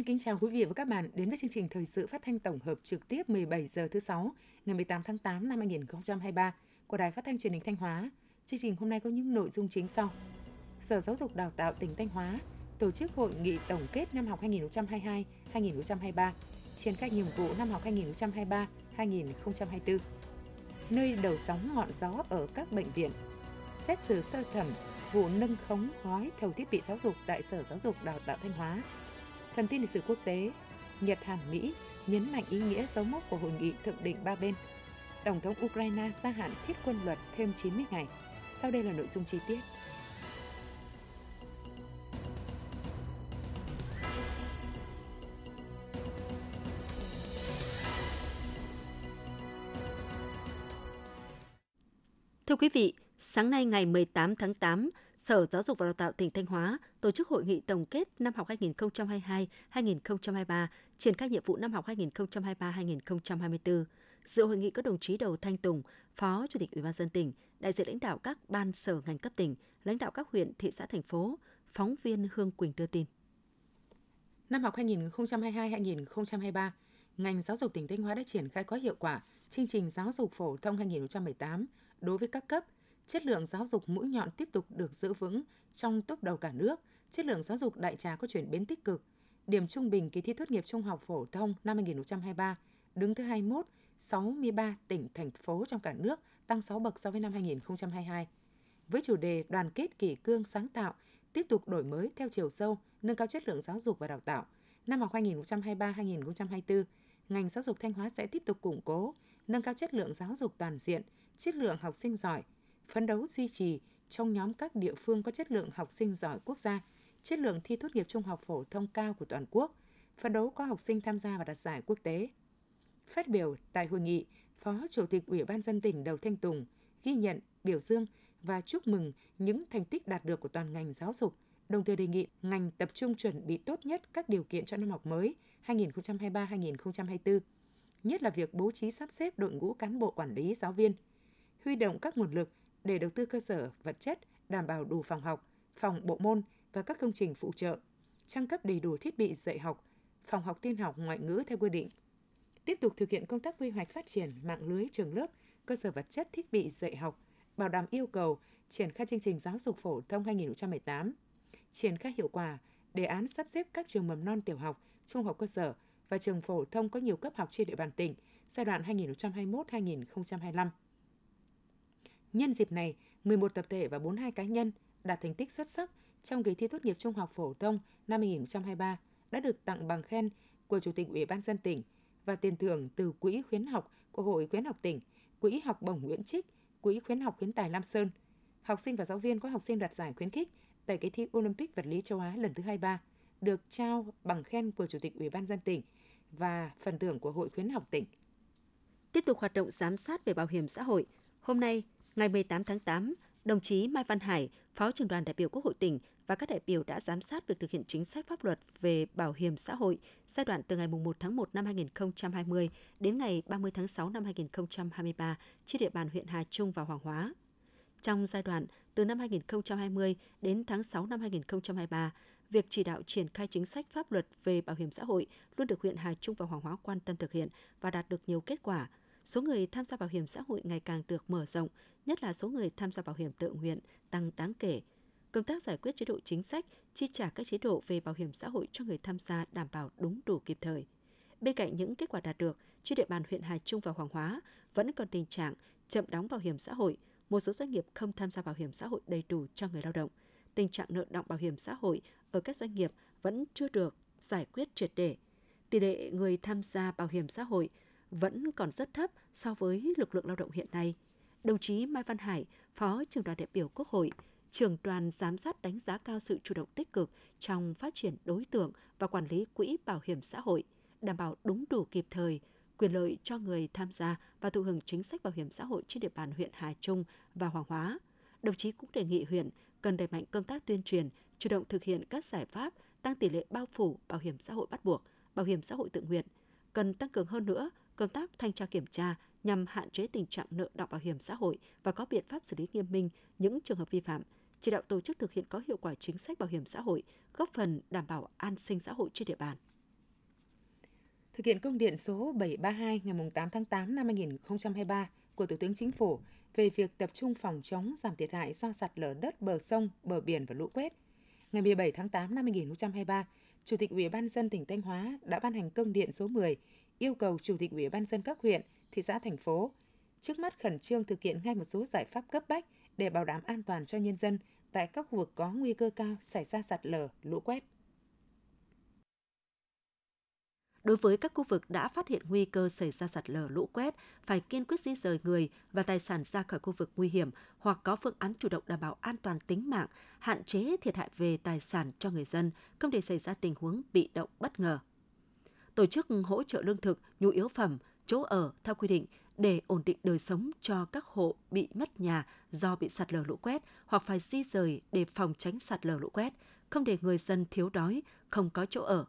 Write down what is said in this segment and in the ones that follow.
Xin kính chào quý vị và các bạn đến với chương trình thời sự phát thanh tổng hợp trực tiếp 17 giờ thứ sáu ngày 18 tháng 8 năm 2023 của Đài Phát thanh Truyền hình Thanh Hóa. Chương trình hôm nay có những nội dung chính sau. Sở Giáo dục Đào tạo tỉnh Thanh Hóa tổ chức hội nghị tổng kết năm học 2022-2023, triển khai nhiệm vụ năm học 2023-2024. Nơi đầu sóng ngọn gió ở các bệnh viện. Xét xử sơ thẩm vụ nâng khống gói thầu thiết bị giáo dục tại Sở Giáo dục Đào tạo Thanh Hóa. Phần tin lịch sử quốc tế, Nhật Hàn Mỹ nhấn mạnh ý nghĩa dấu mốc của hội nghị thượng đỉnh ba bên. Tổng thống Ukraine gia hạn thiết quân luật thêm 90 ngày. Sau đây là nội dung chi tiết. Thưa quý vị, sáng nay ngày 18 tháng 8, Sở Giáo dục và Đào tạo tỉnh Thanh Hóa tổ chức hội nghị tổng kết năm học 2022-2023, triển khai nhiệm vụ năm học 2023-2024. Dự hội nghị có đồng chí Đầu Thanh Tùng, Phó Chủ tịch Ủy ban dân tỉnh, đại diện lãnh đạo các ban sở ngành cấp tỉnh, lãnh đạo các huyện, thị xã, thành phố. Phóng viên Hương Quỳnh đưa tin. Năm học 2022-2023, ngành giáo dục tỉnh Thanh Hóa đã triển khai có hiệu quả chương trình giáo dục phổ thông 2018 đối với các cấp – chất lượng giáo dục mũi nhọn tiếp tục được giữ vững trong top đầu cả nước, chất lượng giáo dục đại trà có chuyển biến tích cực. Điểm trung bình kỳ thi tốt nghiệp trung học phổ thông năm 2023 đứng thứ 21, 63 tỉnh, thành phố trong cả nước, tăng 6 bậc so với năm 2022. Với chủ đề đoàn kết kỷ cương sáng tạo, tiếp tục đổi mới theo chiều sâu, nâng cao chất lượng giáo dục và đào tạo. Năm học 2023-2024, ngành giáo dục Thanh Hóa sẽ tiếp tục củng cố, nâng cao chất lượng giáo dục toàn diện, chất lượng học sinh giỏi, phấn đấu duy trì trong nhóm các địa phương có chất lượng học sinh giỏi quốc gia, chất lượng thi tốt nghiệp trung học phổ thông cao của toàn quốc, phấn đấu có học sinh tham gia và đạt giải quốc tế. Phát biểu tại hội nghị, Phó Chủ tịch Ủy ban dân tỉnh Đầu Thanh Tùng ghi nhận, biểu dương và chúc mừng những thành tích đạt được của toàn ngành giáo dục, đồng thời đề nghị ngành tập trung chuẩn bị tốt nhất các điều kiện cho năm học mới 2023-2024, nhất là việc bố trí sắp xếp đội ngũ cán bộ quản lý giáo viên, huy động các nguồn lực để đầu tư cơ sở vật chất đảm bảo đủ phòng học, phòng bộ môn và các công trình phụ trợ, trang cấp đầy đủ thiết bị dạy học, phòng học tin học ngoại ngữ theo quy định. Tiếp tục thực hiện công tác quy hoạch phát triển mạng lưới trường lớp, cơ sở vật chất thiết bị dạy học, bảo đảm yêu cầu triển khai chương trình giáo dục phổ thông 2018, triển khai hiệu quả đề án sắp xếp các trường mầm non tiểu học, trung học cơ sở và trường phổ thông có nhiều cấp học trên địa bàn tỉnh giai đoạn 2021-2025. Nhân dịp này, 11 tập thể và 42 cá nhân đạt thành tích xuất sắc trong kỳ thi tốt nghiệp trung học phổ thông năm 2023 đã được tặng bằng khen của Chủ tịch Ủy ban dân tỉnh và tiền thưởng từ Quỹ khuyến học của Hội khuyến học tỉnh, Quỹ học bổng Nguyễn Trích, Quỹ khuyến học khuyến tài Lam Sơn. Học sinh và giáo viên có học sinh đoạt giải khuyến khích tại kỳ thi Olympic vật lý châu Á lần thứ 23 được trao bằng khen của Chủ tịch Ủy ban dân tỉnh và phần thưởng của Hội khuyến học tỉnh. Tiếp tục hoạt động giám sát về bảo hiểm xã hội, hôm nay Ngày 18 tháng 8, đồng chí Mai Văn Hải, Phó trưởng đoàn đại biểu Quốc hội tỉnh và các đại biểu đã giám sát việc thực hiện chính sách pháp luật về bảo hiểm xã hội giai đoạn từ ngày 1 tháng 1 năm 2020 đến ngày 30 tháng 6 năm 2023 trên địa bàn huyện Hà Trung và Hoàng Hóa. Trong giai đoạn từ năm 2020 đến tháng 6 năm 2023, việc chỉ đạo triển khai chính sách pháp luật về bảo hiểm xã hội luôn được huyện Hà Trung và Hoàng Hóa quan tâm thực hiện và đạt được nhiều kết quả, số người tham gia bảo hiểm xã hội ngày càng được mở rộng, nhất là số người tham gia bảo hiểm tự nguyện tăng đáng kể. Công tác giải quyết chế độ chính sách, chi trả các chế độ về bảo hiểm xã hội cho người tham gia đảm bảo đúng đủ kịp thời. Bên cạnh những kết quả đạt được, trên địa bàn huyện Hà Trung và Hoàng Hóa vẫn còn tình trạng chậm đóng bảo hiểm xã hội, một số doanh nghiệp không tham gia bảo hiểm xã hội đầy đủ cho người lao động. Tình trạng nợ động bảo hiểm xã hội ở các doanh nghiệp vẫn chưa được giải quyết triệt để. Tỷ lệ người tham gia bảo hiểm xã hội vẫn còn rất thấp so với lực lượng lao động hiện nay. Đồng chí Mai Văn Hải, Phó trưởng đoàn đại biểu Quốc hội, trưởng đoàn giám sát đánh giá cao sự chủ động tích cực trong phát triển đối tượng và quản lý quỹ bảo hiểm xã hội, đảm bảo đúng đủ kịp thời, quyền lợi cho người tham gia và thụ hưởng chính sách bảo hiểm xã hội trên địa bàn huyện Hà Trung và Hoàng Hóa. Đồng chí cũng đề nghị huyện cần đẩy mạnh công tác tuyên truyền, chủ động thực hiện các giải pháp tăng tỷ lệ bao phủ bảo hiểm xã hội bắt buộc, bảo hiểm xã hội tự nguyện, cần tăng cường hơn nữa công tác thanh tra kiểm tra nhằm hạn chế tình trạng nợ động bảo hiểm xã hội và có biện pháp xử lý nghiêm minh những trường hợp vi phạm, chỉ đạo tổ chức thực hiện có hiệu quả chính sách bảo hiểm xã hội, góp phần đảm bảo an sinh xã hội trên địa bàn. thực hiện công điện số 732 ngày 8 tháng 8 năm 2023 của Thủ tướng Chính phủ về việc tập trung phòng chống giảm thiệt hại do sạt lở đất bờ sông, bờ biển và lũ quét. Ngày 17 tháng 8 năm 2023, Chủ tịch Ủy ban dân tỉnh Thanh Hóa đã ban hành công điện số 10 yêu cầu Chủ tịch Ủy ban dân các huyện, thị xã, thành phố trước mắt khẩn trương thực hiện ngay một số giải pháp cấp bách để bảo đảm an toàn cho nhân dân tại các khu vực có nguy cơ cao xảy ra sạt lở, lũ quét. Đối với các khu vực đã phát hiện nguy cơ xảy ra sạt lở lũ quét, phải kiên quyết di rời người và tài sản ra khỏi khu vực nguy hiểm hoặc có phương án chủ động đảm bảo an toàn tính mạng, hạn chế thiệt hại về tài sản cho người dân, không để xảy ra tình huống bị động bất ngờ. Tổ chức hỗ trợ lương thực, nhu yếu phẩm, chỗ ở theo quy định để ổn định đời sống cho các hộ bị mất nhà do bị sạt lở lũ quét hoặc phải di rời để phòng tránh sạt lở lũ quét, không để người dân thiếu đói, không có chỗ ở,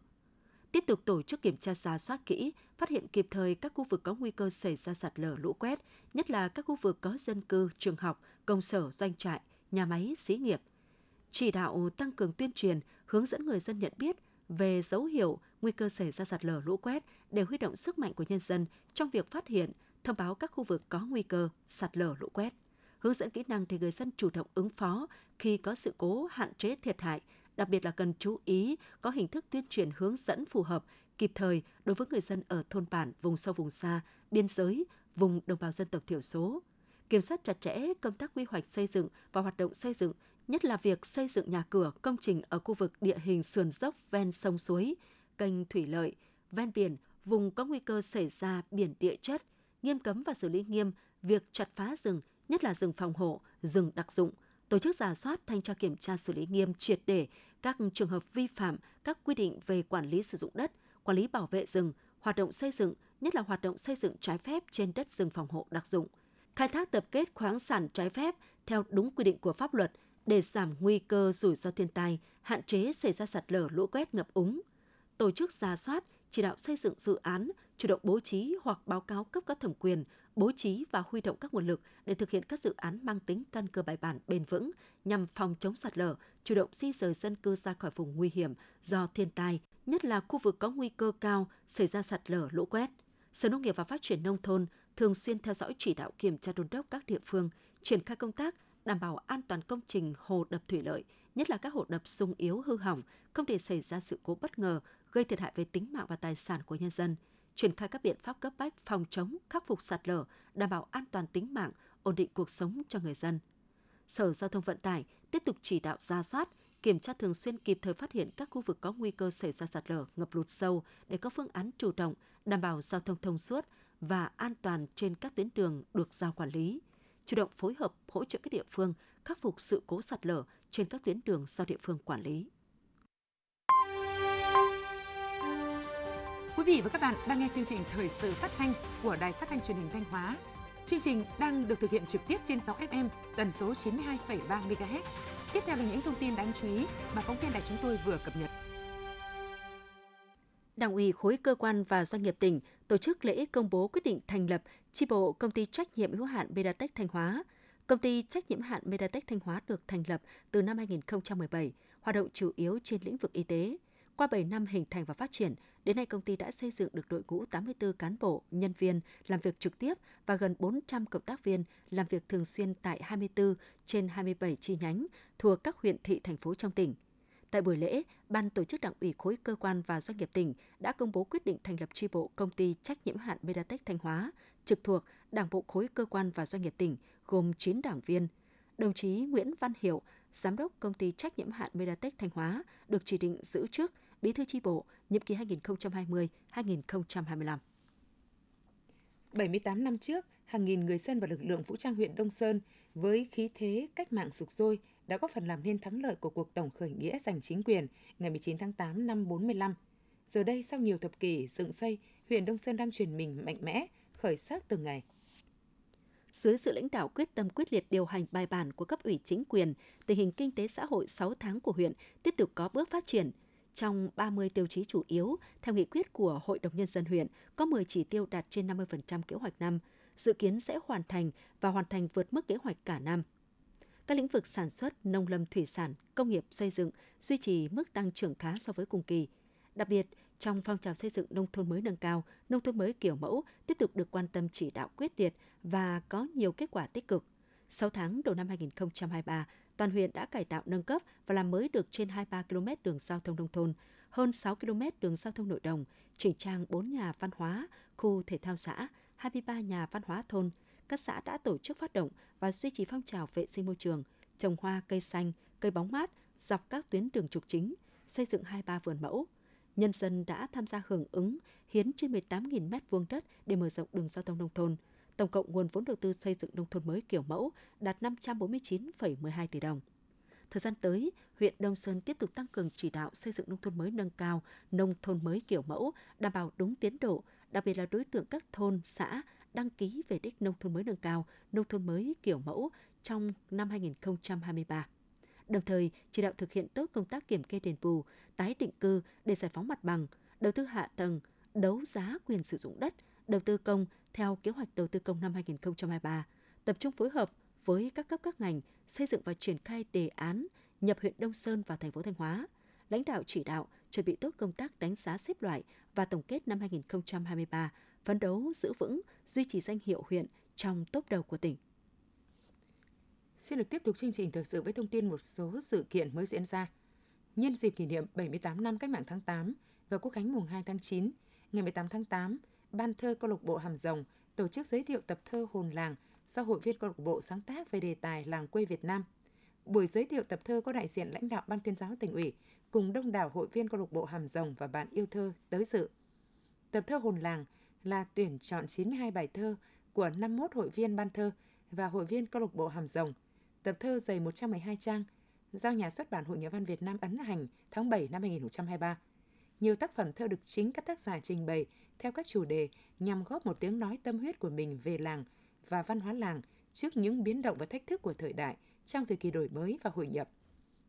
tiếp tục tổ chức kiểm tra giả soát kỹ, phát hiện kịp thời các khu vực có nguy cơ xảy ra sạt lở lũ quét, nhất là các khu vực có dân cư, trường học, công sở, doanh trại, nhà máy, xí nghiệp. Chỉ đạo tăng cường tuyên truyền, hướng dẫn người dân nhận biết về dấu hiệu nguy cơ xảy ra sạt lở lũ quét đều huy động sức mạnh của nhân dân trong việc phát hiện, thông báo các khu vực có nguy cơ sạt lở lũ quét hướng dẫn kỹ năng để người dân chủ động ứng phó khi có sự cố hạn chế thiệt hại, đặc biệt là cần chú ý có hình thức tuyên truyền hướng dẫn phù hợp, kịp thời đối với người dân ở thôn bản, vùng sâu vùng xa, biên giới, vùng đồng bào dân tộc thiểu số. Kiểm soát chặt chẽ công tác quy hoạch xây dựng và hoạt động xây dựng, nhất là việc xây dựng nhà cửa, công trình ở khu vực địa hình sườn dốc ven sông suối, kênh thủy lợi, ven biển, vùng có nguy cơ xảy ra biển địa chất, nghiêm cấm và xử lý nghiêm việc chặt phá rừng, nhất là rừng phòng hộ, rừng đặc dụng, tổ chức giả soát thanh tra kiểm tra xử lý nghiêm triệt để các trường hợp vi phạm các quy định về quản lý sử dụng đất, quản lý bảo vệ rừng, hoạt động xây dựng, nhất là hoạt động xây dựng trái phép trên đất rừng phòng hộ đặc dụng, khai thác tập kết khoáng sản trái phép theo đúng quy định của pháp luật để giảm nguy cơ rủi ro thiên tai, hạn chế xảy ra sạt lở lũ quét ngập úng. Tổ chức giả soát, chỉ đạo xây dựng dự án, chủ động bố trí hoặc báo cáo cấp có thẩm quyền bố trí và huy động các nguồn lực để thực hiện các dự án mang tính căn cơ bài bản bền vững nhằm phòng chống sạt lở, chủ động di rời dân cư ra khỏi vùng nguy hiểm do thiên tai, nhất là khu vực có nguy cơ cao xảy ra sạt lở lũ quét. Sở Nông nghiệp và Phát triển nông thôn thường xuyên theo dõi chỉ đạo kiểm tra đôn đốc các địa phương triển khai công tác đảm bảo an toàn công trình hồ đập thủy lợi, nhất là các hồ đập sung yếu hư hỏng, không để xảy ra sự cố bất ngờ gây thiệt hại về tính mạng và tài sản của nhân dân – triển khai các biện pháp cấp bách phòng chống, khắc phục sạt lở, đảm bảo an toàn tính mạng, ổn định cuộc sống cho người dân. Sở Giao thông Vận tải tiếp tục chỉ đạo ra soát, kiểm tra thường xuyên kịp thời phát hiện các khu vực có nguy cơ xảy ra sạt lở, ngập lụt sâu để có phương án chủ động, đảm bảo giao thông thông suốt và an toàn trên các tuyến đường được giao quản lý. Chủ động phối hợp hỗ trợ các địa phương khắc phục sự cố sạt lở trên các tuyến đường do địa phương quản lý. Quý vị và các bạn đang nghe chương trình Thời sự phát thanh của Đài Phát thanh Truyền hình Thanh Hóa. Chương trình đang được thực hiện trực tiếp trên 6 FM tần số 92,3 MHz. Tiếp theo là những thông tin đáng chú ý mà phóng viên đài chúng tôi vừa cập nhật. Đảng ủy khối cơ quan và doanh nghiệp tỉnh tổ chức lễ công bố quyết định thành lập chi bộ công ty trách nhiệm hữu hạn Medatech Thanh Hóa. Công ty trách nhiệm hạn Medatech Thanh Hóa được thành lập từ năm 2017, hoạt động chủ yếu trên lĩnh vực y tế. Qua 7 năm hình thành và phát triển, Đến nay, công ty đã xây dựng được đội ngũ 84 cán bộ, nhân viên làm việc trực tiếp và gần 400 cộng tác viên làm việc thường xuyên tại 24 trên 27 chi nhánh thuộc các huyện thị thành phố trong tỉnh. Tại buổi lễ, Ban tổ chức Đảng ủy khối cơ quan và doanh nghiệp tỉnh đã công bố quyết định thành lập chi bộ công ty trách nhiệm hạn Medatech Thanh Hóa, trực thuộc Đảng bộ khối cơ quan và doanh nghiệp tỉnh gồm 9 đảng viên. Đồng chí Nguyễn Văn Hiệu, Giám đốc công ty trách nhiệm hạn Medatech Thanh Hóa được chỉ định giữ chức Bí thư chi bộ nhiệm kỳ 2020-2025. 78 năm trước, hàng nghìn người dân và lực lượng vũ trang huyện Đông Sơn với khí thế cách mạng sục sôi đã góp phần làm nên thắng lợi của cuộc tổng khởi nghĩa giành chính quyền ngày 19 tháng 8 năm 45. Giờ đây, sau nhiều thập kỷ dựng xây, huyện Đông Sơn đang chuyển mình mạnh mẽ, khởi sắc từng ngày. Dưới sự lãnh đạo quyết tâm quyết liệt điều hành bài bản của cấp ủy chính quyền, tình hình kinh tế xã hội 6 tháng của huyện tiếp tục có bước phát triển – trong 30 tiêu chí chủ yếu, theo nghị quyết của Hội đồng Nhân dân huyện, có 10 chỉ tiêu đạt trên 50% kế hoạch năm, dự kiến sẽ hoàn thành và hoàn thành vượt mức kế hoạch cả năm. Các lĩnh vực sản xuất, nông lâm thủy sản, công nghiệp xây dựng duy trì mức tăng trưởng khá so với cùng kỳ. Đặc biệt, trong phong trào xây dựng nông thôn mới nâng cao, nông thôn mới kiểu mẫu tiếp tục được quan tâm chỉ đạo quyết liệt và có nhiều kết quả tích cực. 6 tháng đầu năm 2023, toàn huyện đã cải tạo nâng cấp và làm mới được trên 23 km đường giao thông nông thôn, hơn 6 km đường giao thông nội đồng, chỉnh trang 4 nhà văn hóa, khu thể thao xã, 23 nhà văn hóa thôn. Các xã đã tổ chức phát động và duy trì phong trào vệ sinh môi trường, trồng hoa cây xanh, cây bóng mát dọc các tuyến đường trục chính, xây dựng 23 vườn mẫu. Nhân dân đã tham gia hưởng ứng hiến trên 18.000 m2 đất để mở rộng đường giao thông nông thôn. Tổng cộng nguồn vốn đầu tư xây dựng nông thôn mới kiểu mẫu đạt 549,12 tỷ đồng. Thời gian tới, huyện Đông Sơn tiếp tục tăng cường chỉ đạo xây dựng nông thôn mới nâng cao, nông thôn mới kiểu mẫu, đảm bảo đúng tiến độ, đặc biệt là đối tượng các thôn, xã đăng ký về đích nông thôn mới nâng cao, nông thôn mới kiểu mẫu trong năm 2023 đồng thời chỉ đạo thực hiện tốt công tác kiểm kê đền bù, tái định cư để giải phóng mặt bằng, đầu tư hạ tầng, đấu giá quyền sử dụng đất, đầu tư công theo kế hoạch đầu tư công năm 2023, tập trung phối hợp với các cấp các ngành xây dựng và triển khai đề án nhập huyện Đông Sơn vào thành phố Thanh Hóa. Lãnh đạo chỉ đạo chuẩn bị tốt công tác đánh giá xếp loại và tổng kết năm 2023, phấn đấu giữ vững, duy trì danh hiệu huyện trong top đầu của tỉnh. Xin được tiếp tục chương trình thời sự với thông tin một số sự kiện mới diễn ra. Nhân dịp kỷ niệm 78 năm Cách mạng tháng 8 và Quốc khánh mùng 2 tháng 9, ngày 18 tháng 8, Ban thơ câu lạc bộ Hàm Rồng tổ chức giới thiệu tập thơ Hồn làng do hội viên câu lạc bộ sáng tác về đề tài làng quê Việt Nam. Buổi giới thiệu tập thơ có đại diện lãnh đạo Ban tuyên giáo tỉnh ủy cùng đông đảo hội viên câu lạc bộ Hàm Rồng và bạn yêu thơ tới dự. Tập thơ Hồn làng là tuyển chọn 92 bài thơ của 51 hội viên ban thơ và hội viên câu lạc bộ Hàm Rồng – Tập thơ dày 112 trang, do nhà xuất bản Hội Nhà văn Việt Nam ấn hành tháng 7 năm 2023. Nhiều tác phẩm thơ được chính các tác giả trình bày theo các chủ đề nhằm góp một tiếng nói tâm huyết của mình về làng và văn hóa làng trước những biến động và thách thức của thời đại trong thời kỳ đổi mới và hội nhập.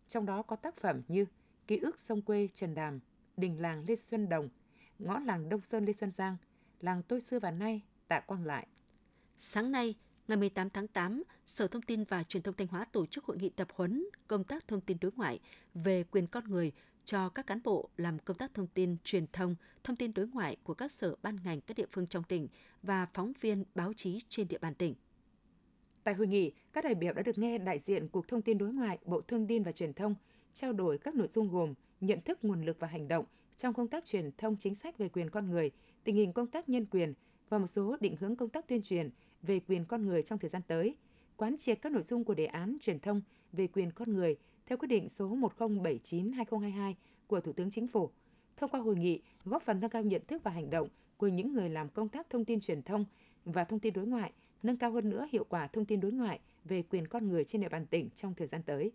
Trong đó có tác phẩm như Ký ức sông quê Trần Đàm, Đình làng Lê Xuân Đồng, Ngõ làng Đông Sơn Lê Xuân Giang, Làng tôi xưa và nay Tạ Quang Lại. Sáng nay, Ngày 18 tháng 8, Sở Thông tin và Truyền thông Thanh Hóa tổ chức hội nghị tập huấn công tác thông tin đối ngoại về quyền con người cho các cán bộ làm công tác thông tin, truyền thông, thông tin đối ngoại của các sở ban ngành các địa phương trong tỉnh và phóng viên báo chí trên địa bàn tỉnh. Tại hội nghị, các đại biểu đã được nghe đại diện Cục Thông tin Đối ngoại, Bộ Thông tin và Truyền thông trao đổi các nội dung gồm nhận thức nguồn lực và hành động trong công tác truyền thông chính sách về quyền con người, tình hình công tác nhân quyền và một số định hướng công tác tuyên truyền về quyền con người trong thời gian tới, quán triệt các nội dung của đề án truyền thông về quyền con người theo quyết định số 1079/2022 của Thủ tướng Chính phủ. Thông qua hội nghị, góp phần nâng cao nhận thức và hành động của những người làm công tác thông tin truyền thông và thông tin đối ngoại, nâng cao hơn nữa hiệu quả thông tin đối ngoại về quyền con người trên địa bàn tỉnh trong thời gian tới.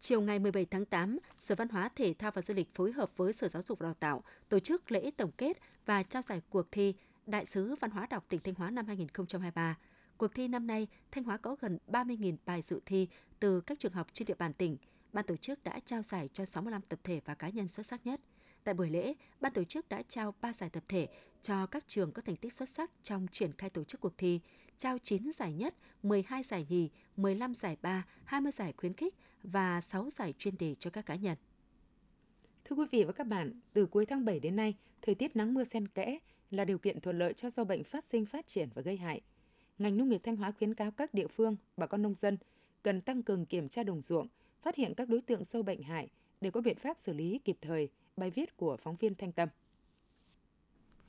Chiều ngày 17 tháng 8, Sở Văn hóa Thể thao và Du lịch phối hợp với Sở Giáo dục và Đào tạo tổ chức lễ tổng kết và trao giải cuộc thi Đại sứ Văn hóa đọc tỉnh Thanh Hóa năm 2023. Cuộc thi năm nay, Thanh Hóa có gần 30.000 bài dự thi từ các trường học trên địa bàn tỉnh. Ban tổ chức đã trao giải cho 65 tập thể và cá nhân xuất sắc nhất. Tại buổi lễ, ban tổ chức đã trao 3 giải tập thể cho các trường có thành tích xuất sắc trong triển khai tổ chức cuộc thi, trao 9 giải nhất, 12 giải nhì, 15 giải ba, 20 giải khuyến khích và 6 giải chuyên đề cho các cá nhân. Thưa quý vị và các bạn, từ cuối tháng 7 đến nay, thời tiết nắng mưa xen kẽ là điều kiện thuận lợi cho sâu bệnh phát sinh phát triển và gây hại. Ngành nông nghiệp Thanh Hóa khuyến cáo các địa phương, bà con nông dân cần tăng cường kiểm tra đồng ruộng, phát hiện các đối tượng sâu bệnh hại để có biện pháp xử lý kịp thời. Bài viết của phóng viên Thanh Tâm.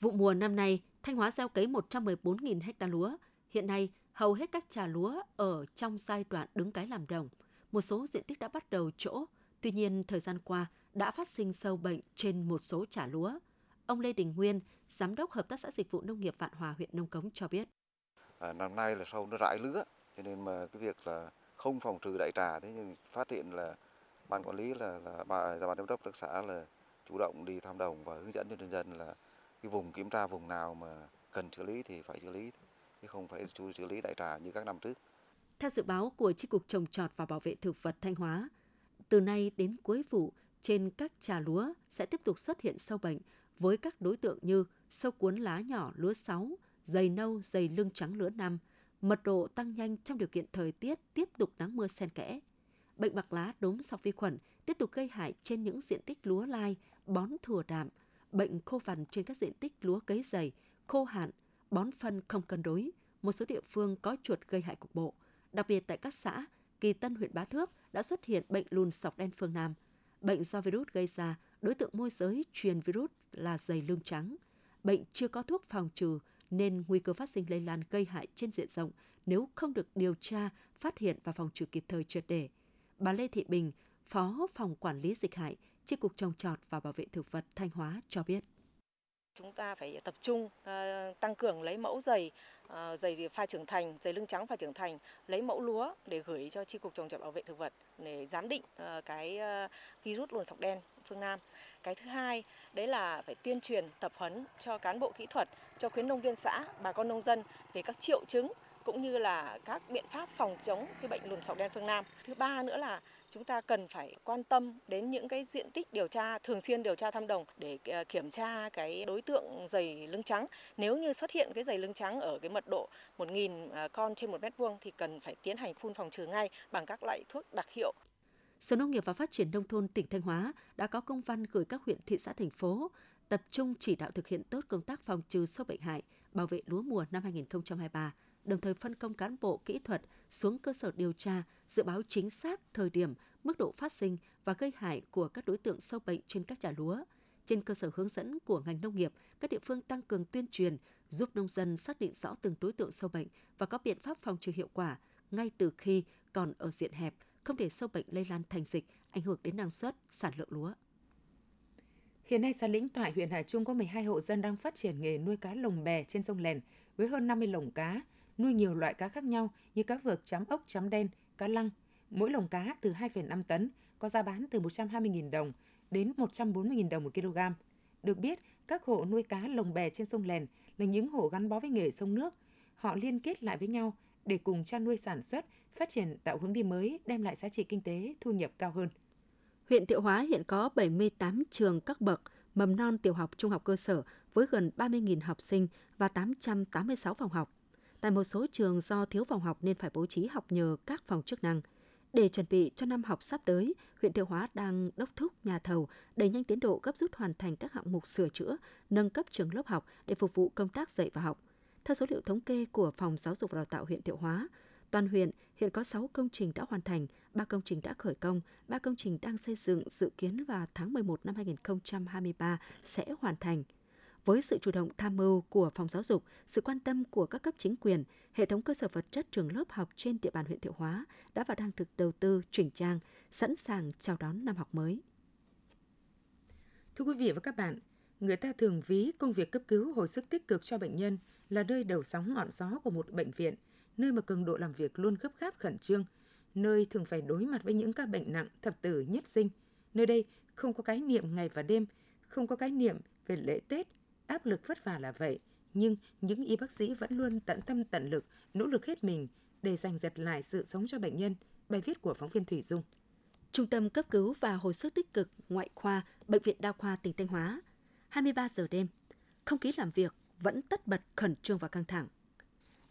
Vụ mùa năm nay, Thanh Hóa gieo cấy 114.000 ha lúa. Hiện nay, hầu hết các trà lúa ở trong giai đoạn đứng cái làm đồng. Một số diện tích đã bắt đầu chỗ, tuy nhiên thời gian qua đã phát sinh sâu bệnh trên một số trà lúa. Ông Lê Đình Nguyên, Giám đốc Hợp tác xã Dịch vụ Nông nghiệp Vạn Hòa, huyện Nông Cống cho biết. À, năm nay là sâu nó rải lứa, cho nên mà cái việc là không phòng trừ đại trà, thế nhưng phát hiện là ban quản lý là, là bà, ban giám đốc tác xã là chủ động đi thăm đồng và hướng dẫn cho nhân dân là cái vùng kiểm tra vùng nào mà cần xử lý thì phải xử lý, chứ không phải chú xử lý đại trà như các năm trước. Theo dự báo của Chi cục Trồng trọt và Bảo vệ thực vật Thanh Hóa, từ nay đến cuối vụ, trên các trà lúa sẽ tiếp tục xuất hiện sâu bệnh với các đối tượng như sâu cuốn lá nhỏ lúa 6, dày nâu, dày lưng trắng lứa năm, mật độ tăng nhanh trong điều kiện thời tiết tiếp tục nắng mưa xen kẽ. Bệnh bạc lá đốm sọc vi khuẩn tiếp tục gây hại trên những diện tích lúa lai, bón thừa đạm, bệnh khô vằn trên các diện tích lúa cấy dày, khô hạn, bón phân không cân đối, một số địa phương có chuột gây hại cục bộ. Đặc biệt tại các xã Kỳ Tân huyện Bá Thước đã xuất hiện bệnh lùn sọc đen phương Nam. Bệnh do virus gây ra, đối tượng môi giới truyền virus là dày lưng trắng. Bệnh chưa có thuốc phòng trừ nên nguy cơ phát sinh lây lan gây hại trên diện rộng nếu không được điều tra, phát hiện và phòng trừ kịp thời triệt để. Bà Lê Thị Bình, Phó Phòng Quản lý Dịch hại, Chi cục Trồng trọt và Bảo vệ Thực vật Thanh Hóa cho biết. Chúng ta phải tập trung ờ, tăng cường lấy mẫu dày, dày ờ, pha trưởng thành, dày lưng trắng pha trưởng thành, lấy mẫu lúa để gửi cho Chi cục Trồng trọt Bảo vệ Thực vật để giám định ờ, cái virus lùn sọc đen phương Nam. Cái thứ hai, đấy là phải tuyên truyền tập huấn cho cán bộ kỹ thuật, cho khuyến nông viên xã, bà con nông dân về các triệu chứng cũng như là các biện pháp phòng chống cái bệnh lùn sọc đen phương Nam. Thứ ba nữa là chúng ta cần phải quan tâm đến những cái diện tích điều tra thường xuyên điều tra thăm đồng để ờ, kiểm tra cái đối tượng dày lưng trắng. Nếu như xuất hiện cái dày lưng trắng ở cái mật độ 1.000 ờ, con trên một mét vuông thì cần phải tiến hành phun phòng trừ ngay bằng các loại thuốc đặc hiệu. Sở Nông nghiệp và Phát triển Nông thôn tỉnh Thanh Hóa đã có công văn gửi các huyện, thị xã, thành phố tập trung chỉ đạo thực hiện tốt công tác phòng trừ sâu bệnh hại, bảo vệ lúa mùa năm 2023 đồng thời phân công cán bộ kỹ thuật xuống cơ sở điều tra, dự báo chính xác thời điểm, mức độ phát sinh và gây hại của các đối tượng sâu bệnh trên các trà lúa. Trên cơ sở hướng dẫn của ngành nông nghiệp, các địa phương tăng cường tuyên truyền, giúp nông dân xác định rõ từng đối tượng sâu bệnh và có biện pháp phòng trừ hiệu quả ngay từ khi còn ở diện hẹp, không để sâu bệnh lây lan thành dịch, ảnh hưởng đến năng suất, sản lượng lúa. Hiện nay, xã Lĩnh Toại, huyện Hà Trung có 12 hộ dân đang phát triển nghề nuôi cá lồng bè trên sông Lèn với hơn 50 lồng cá, nuôi nhiều loại cá khác nhau như cá vược, chấm ốc, chấm đen, cá lăng. Mỗi lồng cá từ 2,5 tấn, có giá bán từ 120.000 đồng đến 140.000 đồng một kg. Được biết, các hộ nuôi cá lồng bè trên sông Lèn là những hộ gắn bó với nghề sông nước. Họ liên kết lại với nhau để cùng chăn nuôi sản xuất, phát triển tạo hướng đi mới, đem lại giá trị kinh tế, thu nhập cao hơn. Huyện Thiệu Hóa hiện có 78 trường các bậc mầm non tiểu học trung học cơ sở với gần 30.000 học sinh và 886 phòng học. Tại một số trường do thiếu phòng học nên phải bố trí học nhờ các phòng chức năng. Để chuẩn bị cho năm học sắp tới, huyện Thiệu Hóa đang đốc thúc nhà thầu đẩy nhanh tiến độ gấp rút hoàn thành các hạng mục sửa chữa, nâng cấp trường lớp học để phục vụ công tác dạy và học. Theo số liệu thống kê của Phòng Giáo dục và Đào tạo huyện Thiệu Hóa, toàn huyện hiện có 6 công trình đã hoàn thành, 3 công trình đã khởi công, 3 công trình đang xây dựng dự kiến vào tháng 11 năm 2023 sẽ hoàn thành – với sự chủ động tham mưu của phòng giáo dục, sự quan tâm của các cấp chính quyền, hệ thống cơ sở vật chất trường lớp học trên địa bàn huyện Thiệu Hóa đã và đang được đầu tư chỉnh trang, sẵn sàng chào đón năm học mới. Thưa quý vị và các bạn, người ta thường ví công việc cấp cứu hồi sức tích cực cho bệnh nhân là nơi đầu sóng ngọn gió của một bệnh viện, nơi mà cường độ làm việc luôn gấp gáp khẩn trương, nơi thường phải đối mặt với những ca bệnh nặng thập tử nhất sinh. Nơi đây không có cái niệm ngày và đêm, không có cái niệm về lễ Tết, Áp lực vất vả là vậy, nhưng những y bác sĩ vẫn luôn tận tâm tận lực, nỗ lực hết mình để giành giật lại sự sống cho bệnh nhân. Bài viết của phóng viên Thủy Dung. Trung tâm cấp cứu và hồi sức tích cực ngoại khoa Bệnh viện Đa khoa tỉnh Thanh Hóa. 23 giờ đêm, không khí làm việc vẫn tất bật khẩn trương và căng thẳng.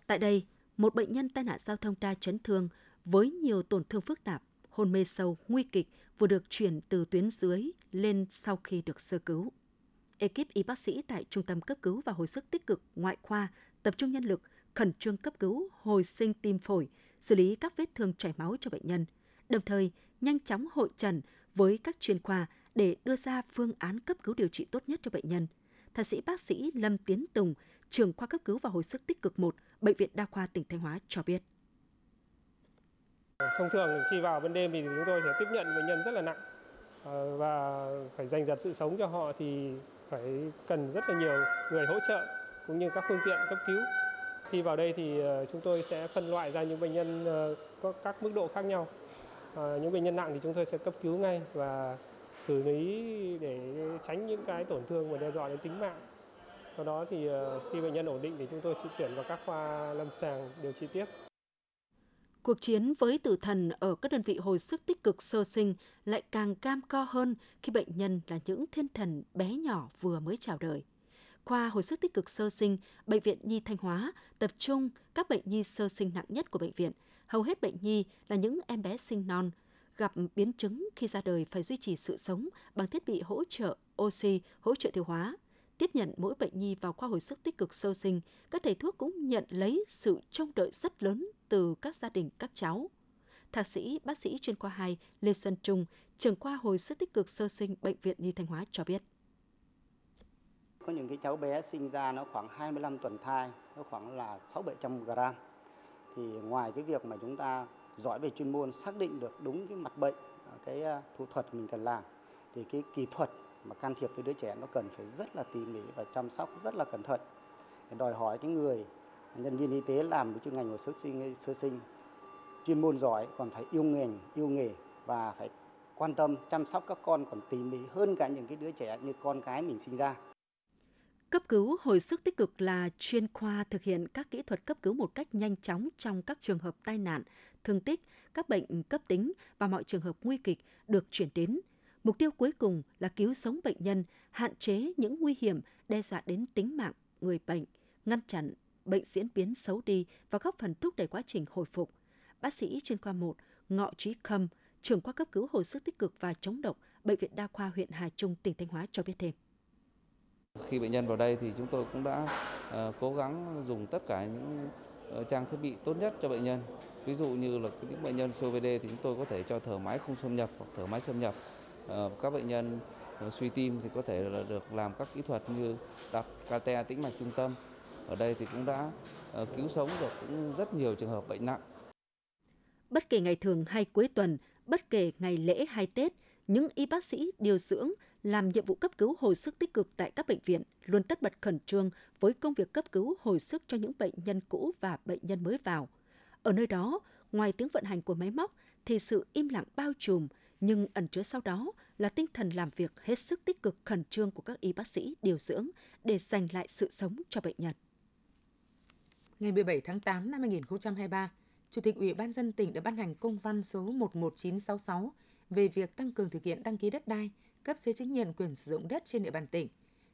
Tại đây, một bệnh nhân tai nạn giao thông đa chấn thương với nhiều tổn thương phức tạp, hôn mê sâu, nguy kịch vừa được chuyển từ tuyến dưới lên sau khi được sơ cứu ekip y bác sĩ tại Trung tâm cấp cứu và hồi sức tích cực ngoại khoa tập trung nhân lực khẩn trương cấp cứu hồi sinh tim phổi, xử lý các vết thương chảy máu cho bệnh nhân, đồng thời nhanh chóng hội trần với các chuyên khoa để đưa ra phương án cấp cứu điều trị tốt nhất cho bệnh nhân. Thạc sĩ bác sĩ Lâm Tiến Tùng, trưởng khoa cấp cứu và hồi sức tích cực 1, Bệnh viện Đa khoa tỉnh Thanh Hóa cho biết. Thông thường khi vào ban đêm thì chúng tôi sẽ tiếp nhận bệnh nhân rất là nặng ờ, và phải dành giật sự sống cho họ thì phải cần rất là nhiều người hỗ trợ cũng như các phương tiện cấp cứu. Khi vào đây thì ờ, chúng tôi sẽ phân loại ra những bệnh nhân ờ, có các mức độ khác nhau. Những bệnh nhân nặng thì chúng tôi sẽ cấp cứu ngay và xử lý để tránh những cái tổn thương và đe dọa đến tính mạng. Sau đó thì ờ, khi bệnh nhân ổn định thì chúng tôi sẽ chuyển vào các khoa lâm sàng điều trị tiếp. Cuộc chiến với tử thần ở các đơn vị hồi sức tích cực sơ sinh lại càng cam co hơn khi bệnh nhân là những thiên thần bé nhỏ vừa mới chào đời. Khoa hồi sức tích cực sơ sinh, Bệnh viện Nhi Thanh Hóa tập trung các bệnh nhi sơ sinh nặng nhất của bệnh viện. Hầu hết bệnh nhi là những em bé sinh non, gặp biến chứng khi ra đời phải duy trì sự sống bằng thiết bị hỗ trợ oxy, hỗ trợ tiêu hóa. Tiếp nhận mỗi bệnh nhi vào khoa hồi sức tích cực sơ sinh, các thầy thuốc cũng nhận lấy sự trông đợi rất lớn từ các gia đình các cháu. Thạc sĩ, bác sĩ chuyên khoa 2 Lê Xuân Trung, trưởng khoa hồi sức tích cực sơ sinh Bệnh viện Nhi Thanh Hóa cho biết. Có những cái cháu bé sinh ra nó khoảng 25 tuần thai, nó khoảng là 6-700 gram. Thì ngoài cái việc mà chúng ta giỏi về chuyên môn xác định được đúng cái mặt bệnh, cái à, thủ thuật mình cần làm, thì cái kỹ thuật mà can thiệp với đứa trẻ nó cần phải rất là tỉ mỉ và chăm sóc rất là cẩn thận. Đòi hỏi cái người nhân viên y tế làm với chuyên ngành hồi sức sinh sơ sinh chuyên môn giỏi còn phải yêu ngành, yêu nghề và phải quan tâm chăm sóc các con còn tỉ mỉ hơn cả những cái đứa trẻ như con cái mình sinh ra. Cấp cứu hồi sức tích cực là chuyên khoa thực hiện các kỹ thuật cấp cứu một cách nhanh chóng trong các trường hợp tai nạn, thương tích, các bệnh cấp tính và mọi trường hợp nguy kịch được chuyển đến. Mục tiêu cuối cùng là cứu sống bệnh nhân, hạn chế những nguy hiểm đe dọa đến tính mạng người bệnh, ngăn chặn bệnh diễn biến xấu đi và góp phần thúc đẩy quá trình hồi phục. Bác sĩ chuyên khoa 1 Ngọ Trí Khâm, trưởng khoa cấp cứu hồi sức tích cực và chống độc, Bệnh viện Đa khoa huyện Hà Trung, tỉnh Thanh Hóa cho biết thêm. Khi bệnh nhân vào đây thì chúng tôi cũng đã uh, cố gắng dùng tất cả những uh, trang thiết bị tốt nhất cho bệnh nhân. Ví dụ như là những bệnh nhân COPD thì chúng tôi có thể cho thở máy không xâm nhập hoặc thở máy xâm nhập. Ờ, các bệnh nhân ờ, suy tim thì có thể là được làm các kỹ thuật như đặt catheter tĩnh mạch trung tâm. Ở đây thì cũng đã ờ, cứu sống được cũng rất nhiều trường hợp bệnh nặng. Bất kể ngày thường hay cuối tuần, bất kể ngày lễ hay Tết, những y bác sĩ điều dưỡng làm nhiệm vụ cấp cứu hồi sức tích cực tại các bệnh viện luôn tất bật khẩn trương với công việc cấp cứu hồi sức cho những bệnh nhân cũ và bệnh nhân mới vào. Ở nơi đó, ngoài tiếng vận hành của máy móc thì sự im lặng bao trùm, nhưng ẩn chứa sau đó là tinh thần làm việc hết sức tích cực khẩn trương của các y bác sĩ điều dưỡng để giành lại sự sống cho bệnh nhân. Ngày 17 tháng 8 năm 2023, Chủ tịch Ủy ban dân tỉnh đã ban hành công văn số 11966 về việc tăng cường thực hiện đăng ký đất đai, cấp giấy chứng nhận quyền sử dụng đất trên địa bàn tỉnh.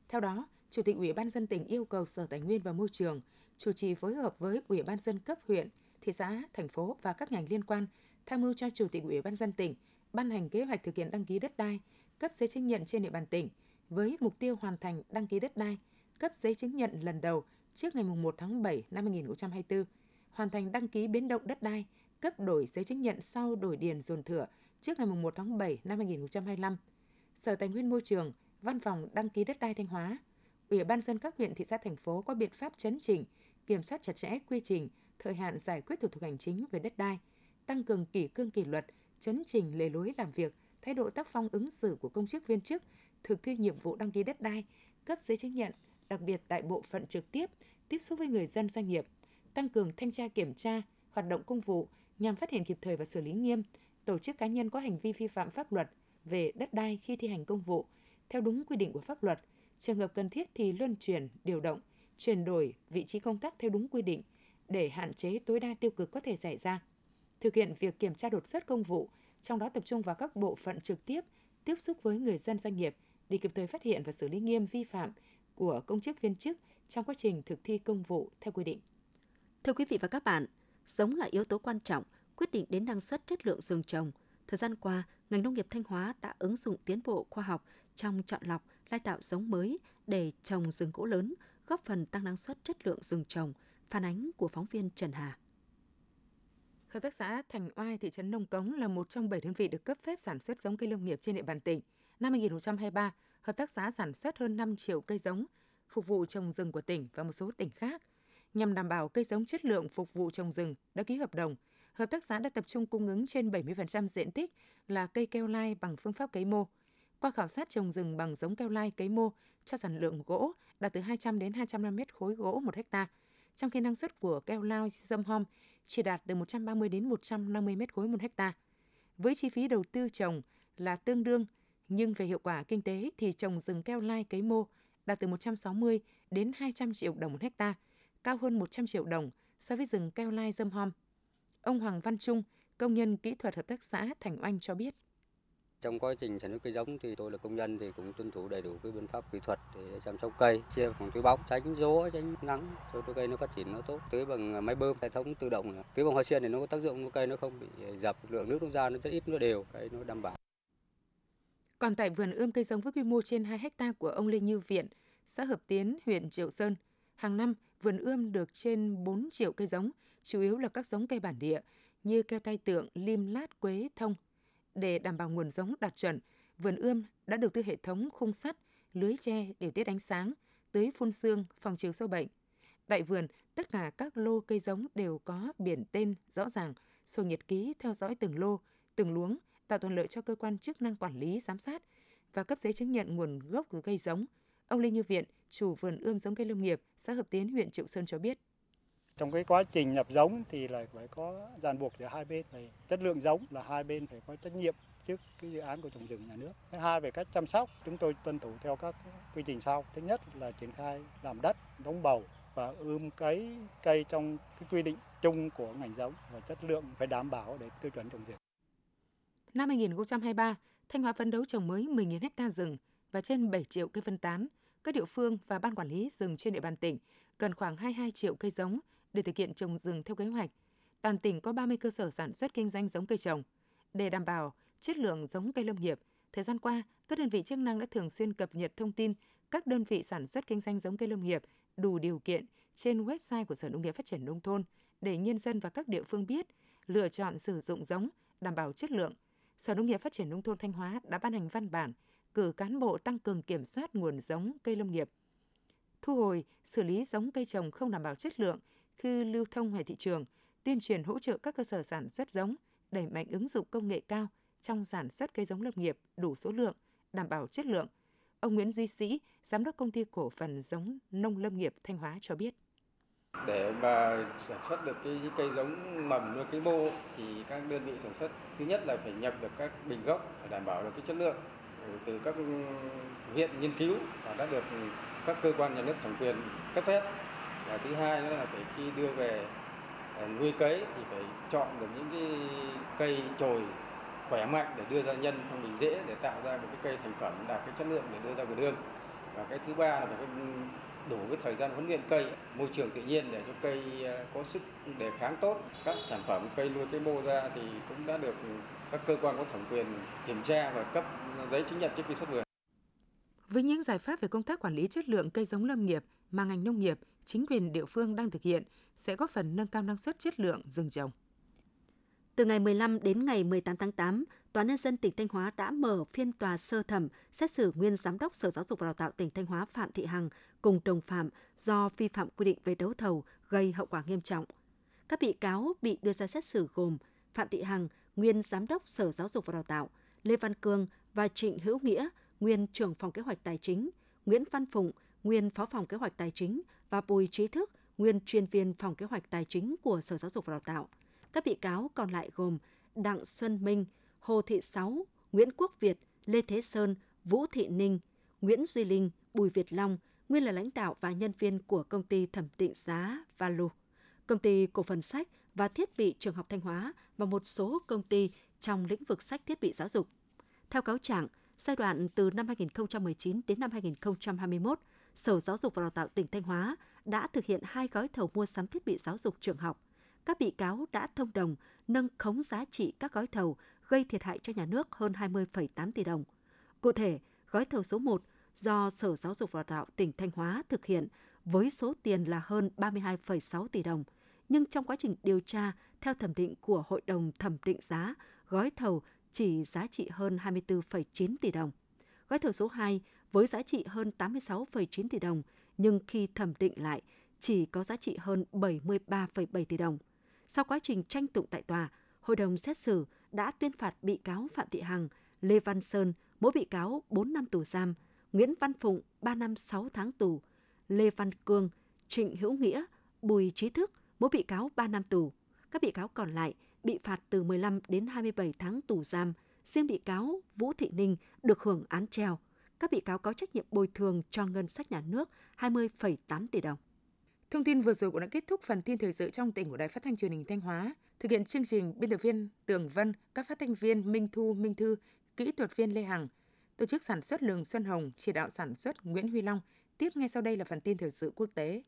Theo đó, Chủ tịch Ủy ban dân tỉnh yêu cầu Sở Tài nguyên và Môi trường chủ trì phối hợp với Ủy ban dân cấp huyện, thị xã, thành phố và các ngành liên quan tham mưu cho Chủ tịch Ủy ban dân tỉnh ban hành kế hoạch thực hiện đăng ký đất đai, cấp giấy chứng nhận trên địa bàn tỉnh với mục tiêu hoàn thành đăng ký đất đai, cấp giấy chứng nhận lần đầu trước ngày 1 tháng 7 năm 2024 hoàn thành đăng ký biến động đất đai, cấp đổi giấy chứng nhận sau đổi điền dồn thửa trước ngày 1 tháng 7 năm 2025. Sở Tài nguyên Môi trường, Văn phòng đăng ký đất đai Thanh Hóa, Ủy ban dân các huyện thị xã thành phố có biện pháp chấn chỉnh, kiểm soát chặt chẽ quy trình, thời hạn giải quyết thủ tục hành chính về đất đai, tăng cường kỷ cương kỷ luật, chấn chỉnh lề lối làm việc, thái độ tác phong ứng xử của công chức viên chức, thực thi nhiệm vụ đăng ký đất đai, cấp giấy chứng nhận, đặc biệt tại bộ phận trực tiếp, tiếp xúc với người dân doanh nghiệp – tăng cường thanh tra kiểm tra, hoạt động công vụ nhằm phát hiện kịp thời và xử lý nghiêm tổ chức cá nhân có hành vi vi phạm pháp luật về đất đai khi thi hành công vụ theo đúng quy định của pháp luật. Trường hợp cần thiết thì luân chuyển, điều động, chuyển đổi vị trí công tác theo đúng quy định để hạn chế tối đa tiêu cực có thể xảy ra. Thực hiện việc kiểm tra đột xuất công vụ, trong đó tập trung vào các bộ phận trực tiếp tiếp xúc với người dân doanh nghiệp để kịp thời phát hiện và xử lý nghiêm vi phạm của công chức viên chức trong quá trình thực thi công vụ theo quy định. Thưa quý vị và các bạn, giống là yếu tố quan trọng quyết định đến năng suất chất lượng rừng trồng. Thời gian qua, ngành nông nghiệp Thanh Hóa đã ứng dụng tiến bộ khoa học trong chọn lọc, lai tạo giống mới để trồng rừng gỗ lớn, góp phần tăng năng suất chất lượng rừng trồng, phản ánh của phóng viên Trần Hà. Hợp tác xã Thành Oai, thị trấn Nông Cống là một trong 7 đơn vị được cấp phép sản xuất giống cây lâm nghiệp trên địa bàn tỉnh. Năm 2023, hợp tác xã sản xuất hơn 5 triệu cây giống, phục vụ trồng rừng của tỉnh và một số tỉnh khác nhằm đảm bảo cây giống chất lượng phục vụ trồng rừng đã ký hợp đồng. Hợp tác xã đã tập trung cung ứng trên 70% diện tích là cây keo lai bằng phương pháp cấy mô. Qua khảo sát trồng rừng bằng giống keo lai cấy mô cho sản lượng gỗ đạt từ 200 đến 205 mét khối gỗ một hecta, trong khi năng suất của keo lai dâm hom chỉ đạt từ 130 đến 150 mét khối một hecta. Với chi phí đầu tư trồng là tương đương, nhưng về hiệu quả kinh tế thì trồng rừng keo lai cấy mô đạt từ 160 đến 200 triệu đồng một hecta – cao hơn 100 triệu đồng so với rừng keo lai dâm hom. Ông Hoàng Văn Trung, công nhân kỹ thuật hợp tác xã Thành Oanh cho biết. Trong quá trình sản xuất cây giống thì tôi là công nhân thì cũng tuân thủ đầy đủ cái biện pháp kỹ thuật để chăm sóc cây, chia phòng tưới bóng, tránh gió, tránh nắng cho cây nó phát triển nó tốt. Tưới bằng à, máy bơm hệ thống tự động, tưới bằng hoa sen thì nó có tác dụng cây nó không bị dập, lượng nước nó ra nó rất ít nó đều, cây nó đảm bảo. Còn tại vườn ươm cây giống với quy mô trên 2 hecta của ông Lê Như Viện, xã Hợp Tiến, huyện Triệu Sơn. Hàng năm, vườn ươm được trên 4 triệu cây giống, chủ yếu là các giống cây bản địa như keo tay tượng, lim lát, quế, thông. Để đảm bảo nguồn giống đạt chuẩn, vườn ươm đã đầu tư hệ thống khung sắt, lưới tre điều tiết ánh sáng, tưới phun sương, phòng trừ sâu bệnh. Tại vườn, tất cả các lô cây giống đều có biển tên rõ ràng, sổ nhật ký theo dõi từng lô, từng luống, tạo thuận lợi cho cơ quan chức năng quản lý, giám sát và cấp giấy chứng nhận nguồn gốc của cây giống. Ông Lê Như Viện, chủ vườn ươm giống cây lâm nghiệp, xã Hợp Tiến, huyện Triệu Sơn cho biết. Trong cái quá trình nhập giống thì là phải có ràng buộc giữa hai bên, phải chất lượng giống là hai bên phải có trách nhiệm trước cái dự án của trồng rừng nhà nước. Thứ hai về cách chăm sóc, chúng tôi tuân thủ theo các quy trình sau. Thứ nhất là triển khai làm đất, đóng bầu và ươm cấy cây trong cái quy định chung của ngành giống và chất lượng phải đảm bảo để tiêu chuẩn trồng rừng. Năm 2023, Thanh Hóa phấn đấu trồng mới 10.000 ha rừng và trên 7 triệu cây phân tán. Các địa phương và ban quản lý rừng trên địa bàn tỉnh cần khoảng 22 triệu cây giống để thực hiện trồng rừng theo kế hoạch. Toàn tỉnh có 30 cơ sở sản xuất kinh doanh giống cây trồng. Để đảm bảo chất lượng giống cây lâm nghiệp, thời gian qua, các đơn vị chức năng đã thường xuyên cập nhật thông tin các đơn vị sản xuất kinh doanh giống cây lâm nghiệp đủ điều kiện trên website của Sở Nông nghiệp Phát triển Nông thôn để nhân dân và các địa phương biết, lựa chọn sử dụng giống đảm bảo chất lượng. Sở Nông nghiệp Phát triển Nông thôn Thanh Hóa đã ban hành văn bản cử cán bộ tăng cường kiểm soát nguồn giống cây lâm nghiệp, thu hồi, xử lý giống cây trồng không đảm bảo chất lượng khi lưu thông ngoài thị trường, tuyên truyền hỗ trợ các cơ sở sản xuất giống, đẩy mạnh ứng dụng công nghệ cao trong sản xuất cây giống lâm nghiệp đủ số lượng, đảm bảo chất lượng. Ông Nguyễn Duy Sĩ, giám đốc công ty cổ phần giống nông lâm nghiệp Thanh Hóa cho biết. Để mà sản xuất được cái cây giống mầm nuôi cây mô thì các đơn vị sản xuất thứ nhất là phải nhập được các bình gốc phải đảm bảo được cái chất lượng từ các viện nghiên cứu và đã được các cơ quan nhà nước thẩm quyền cấp phép và thứ hai nữa là phải khi đưa về à, nuôi cấy thì phải chọn được những cái cây trồi khỏe mạnh để đưa ra nhân không bị dễ để tạo ra một cái cây thành phẩm đạt cái chất lượng để đưa ra vườn ươm và cái thứ ba là phải ừ, đủ cái thời gian huấn luyện cây môi trường tự nhiên để cho cây à, có sức đề kháng tốt. Các sản phẩm cây nuôi cây mô ra thì cũng đã được các cơ quan có thẩm quyền kiểm tra và cấp giấy chứng nhận trước khi xuất vườn. Với những giải pháp về công tác quản lý chất lượng cây giống lâm nghiệp mà ngành nông nghiệp, chính quyền địa phương đang thực hiện sẽ góp phần nâng cao năng suất chất lượng rừng trồng. Từ ngày 15 đến ngày 18 tháng 8, Tòa nhân dân tỉnh Thanh Hóa đã mở phiên tòa sơ thẩm xét xử nguyên giám đốc Sở Giáo dục và Đào tạo tỉnh Thanh Hóa Phạm Thị Hằng cùng đồng phạm do vi phạm quy định về đấu thầu gây hậu quả nghiêm trọng. Các bị cáo bị đưa ra xét xử gồm Phạm Thị Hằng, nguyên giám đốc Sở Giáo dục và Đào tạo, Lê Văn Cương và Trịnh Hữu Nghĩa, nguyên trưởng phòng kế hoạch tài chính, Nguyễn Văn Phụng, nguyên phó phòng kế hoạch tài chính và Bùi Trí Thức, nguyên chuyên viên phòng kế hoạch tài chính của Sở Giáo dục và Đào tạo. Các bị cáo còn lại gồm Đặng Xuân Minh, Hồ Thị Sáu, Nguyễn Quốc Việt, Lê Thế Sơn, Vũ Thị Ninh, Nguyễn Duy Linh, Bùi Việt Long, nguyên là lãnh đạo và nhân viên của công ty thẩm định giá Valu, công ty cổ phần sách và thiết bị trường học Thanh Hóa và một số công ty trong lĩnh vực sách thiết bị giáo dục. Theo cáo trạng, giai đoạn từ năm 2019 đến năm 2021, Sở Giáo dục và Đào tạo tỉnh Thanh Hóa đã thực hiện hai gói thầu mua sắm thiết bị giáo dục trường học. Các bị cáo đã thông đồng nâng khống giá trị các gói thầu gây thiệt hại cho nhà nước hơn 20,8 tỷ đồng. Cụ thể, gói thầu số 1 do Sở Giáo dục và Đào tạo tỉnh Thanh Hóa thực hiện với số tiền là hơn 32,6 tỷ đồng, nhưng trong quá trình điều tra theo thẩm định của Hội đồng thẩm định giá, gói thầu chỉ giá trị hơn 24,9 tỷ đồng. Gói thầu số 2 với giá trị hơn 86,9 tỷ đồng, nhưng khi thẩm định lại chỉ có giá trị hơn 73,7 tỷ đồng. Sau quá trình tranh tụng tại tòa, hội đồng xét xử đã tuyên phạt bị cáo Phạm Thị Hằng, Lê Văn Sơn, mỗi bị cáo 4 năm tù giam, Nguyễn Văn Phụng 3 năm 6 tháng tù, Lê Văn Cương, Trịnh Hữu Nghĩa, Bùi Trí Thức, mỗi bị cáo 3 năm tù. Các bị cáo còn lại bị phạt từ 15 đến 27 tháng tù giam. Riêng bị cáo Vũ Thị Ninh được hưởng án treo. Các bị cáo có trách nhiệm bồi thường cho ngân sách nhà nước 20,8 tỷ đồng. Thông tin vừa rồi cũng đã kết thúc phần tin thời sự trong tỉnh của Đài Phát thanh Truyền hình Thanh Hóa. Thực hiện chương trình biên tập viên Tường Vân, các phát thanh viên Minh Thu, Minh Thư, kỹ thuật viên Lê Hằng, tổ chức sản xuất Lường Xuân Hồng, chỉ đạo sản xuất Nguyễn Huy Long. Tiếp ngay sau đây là phần tin thời sự quốc tế.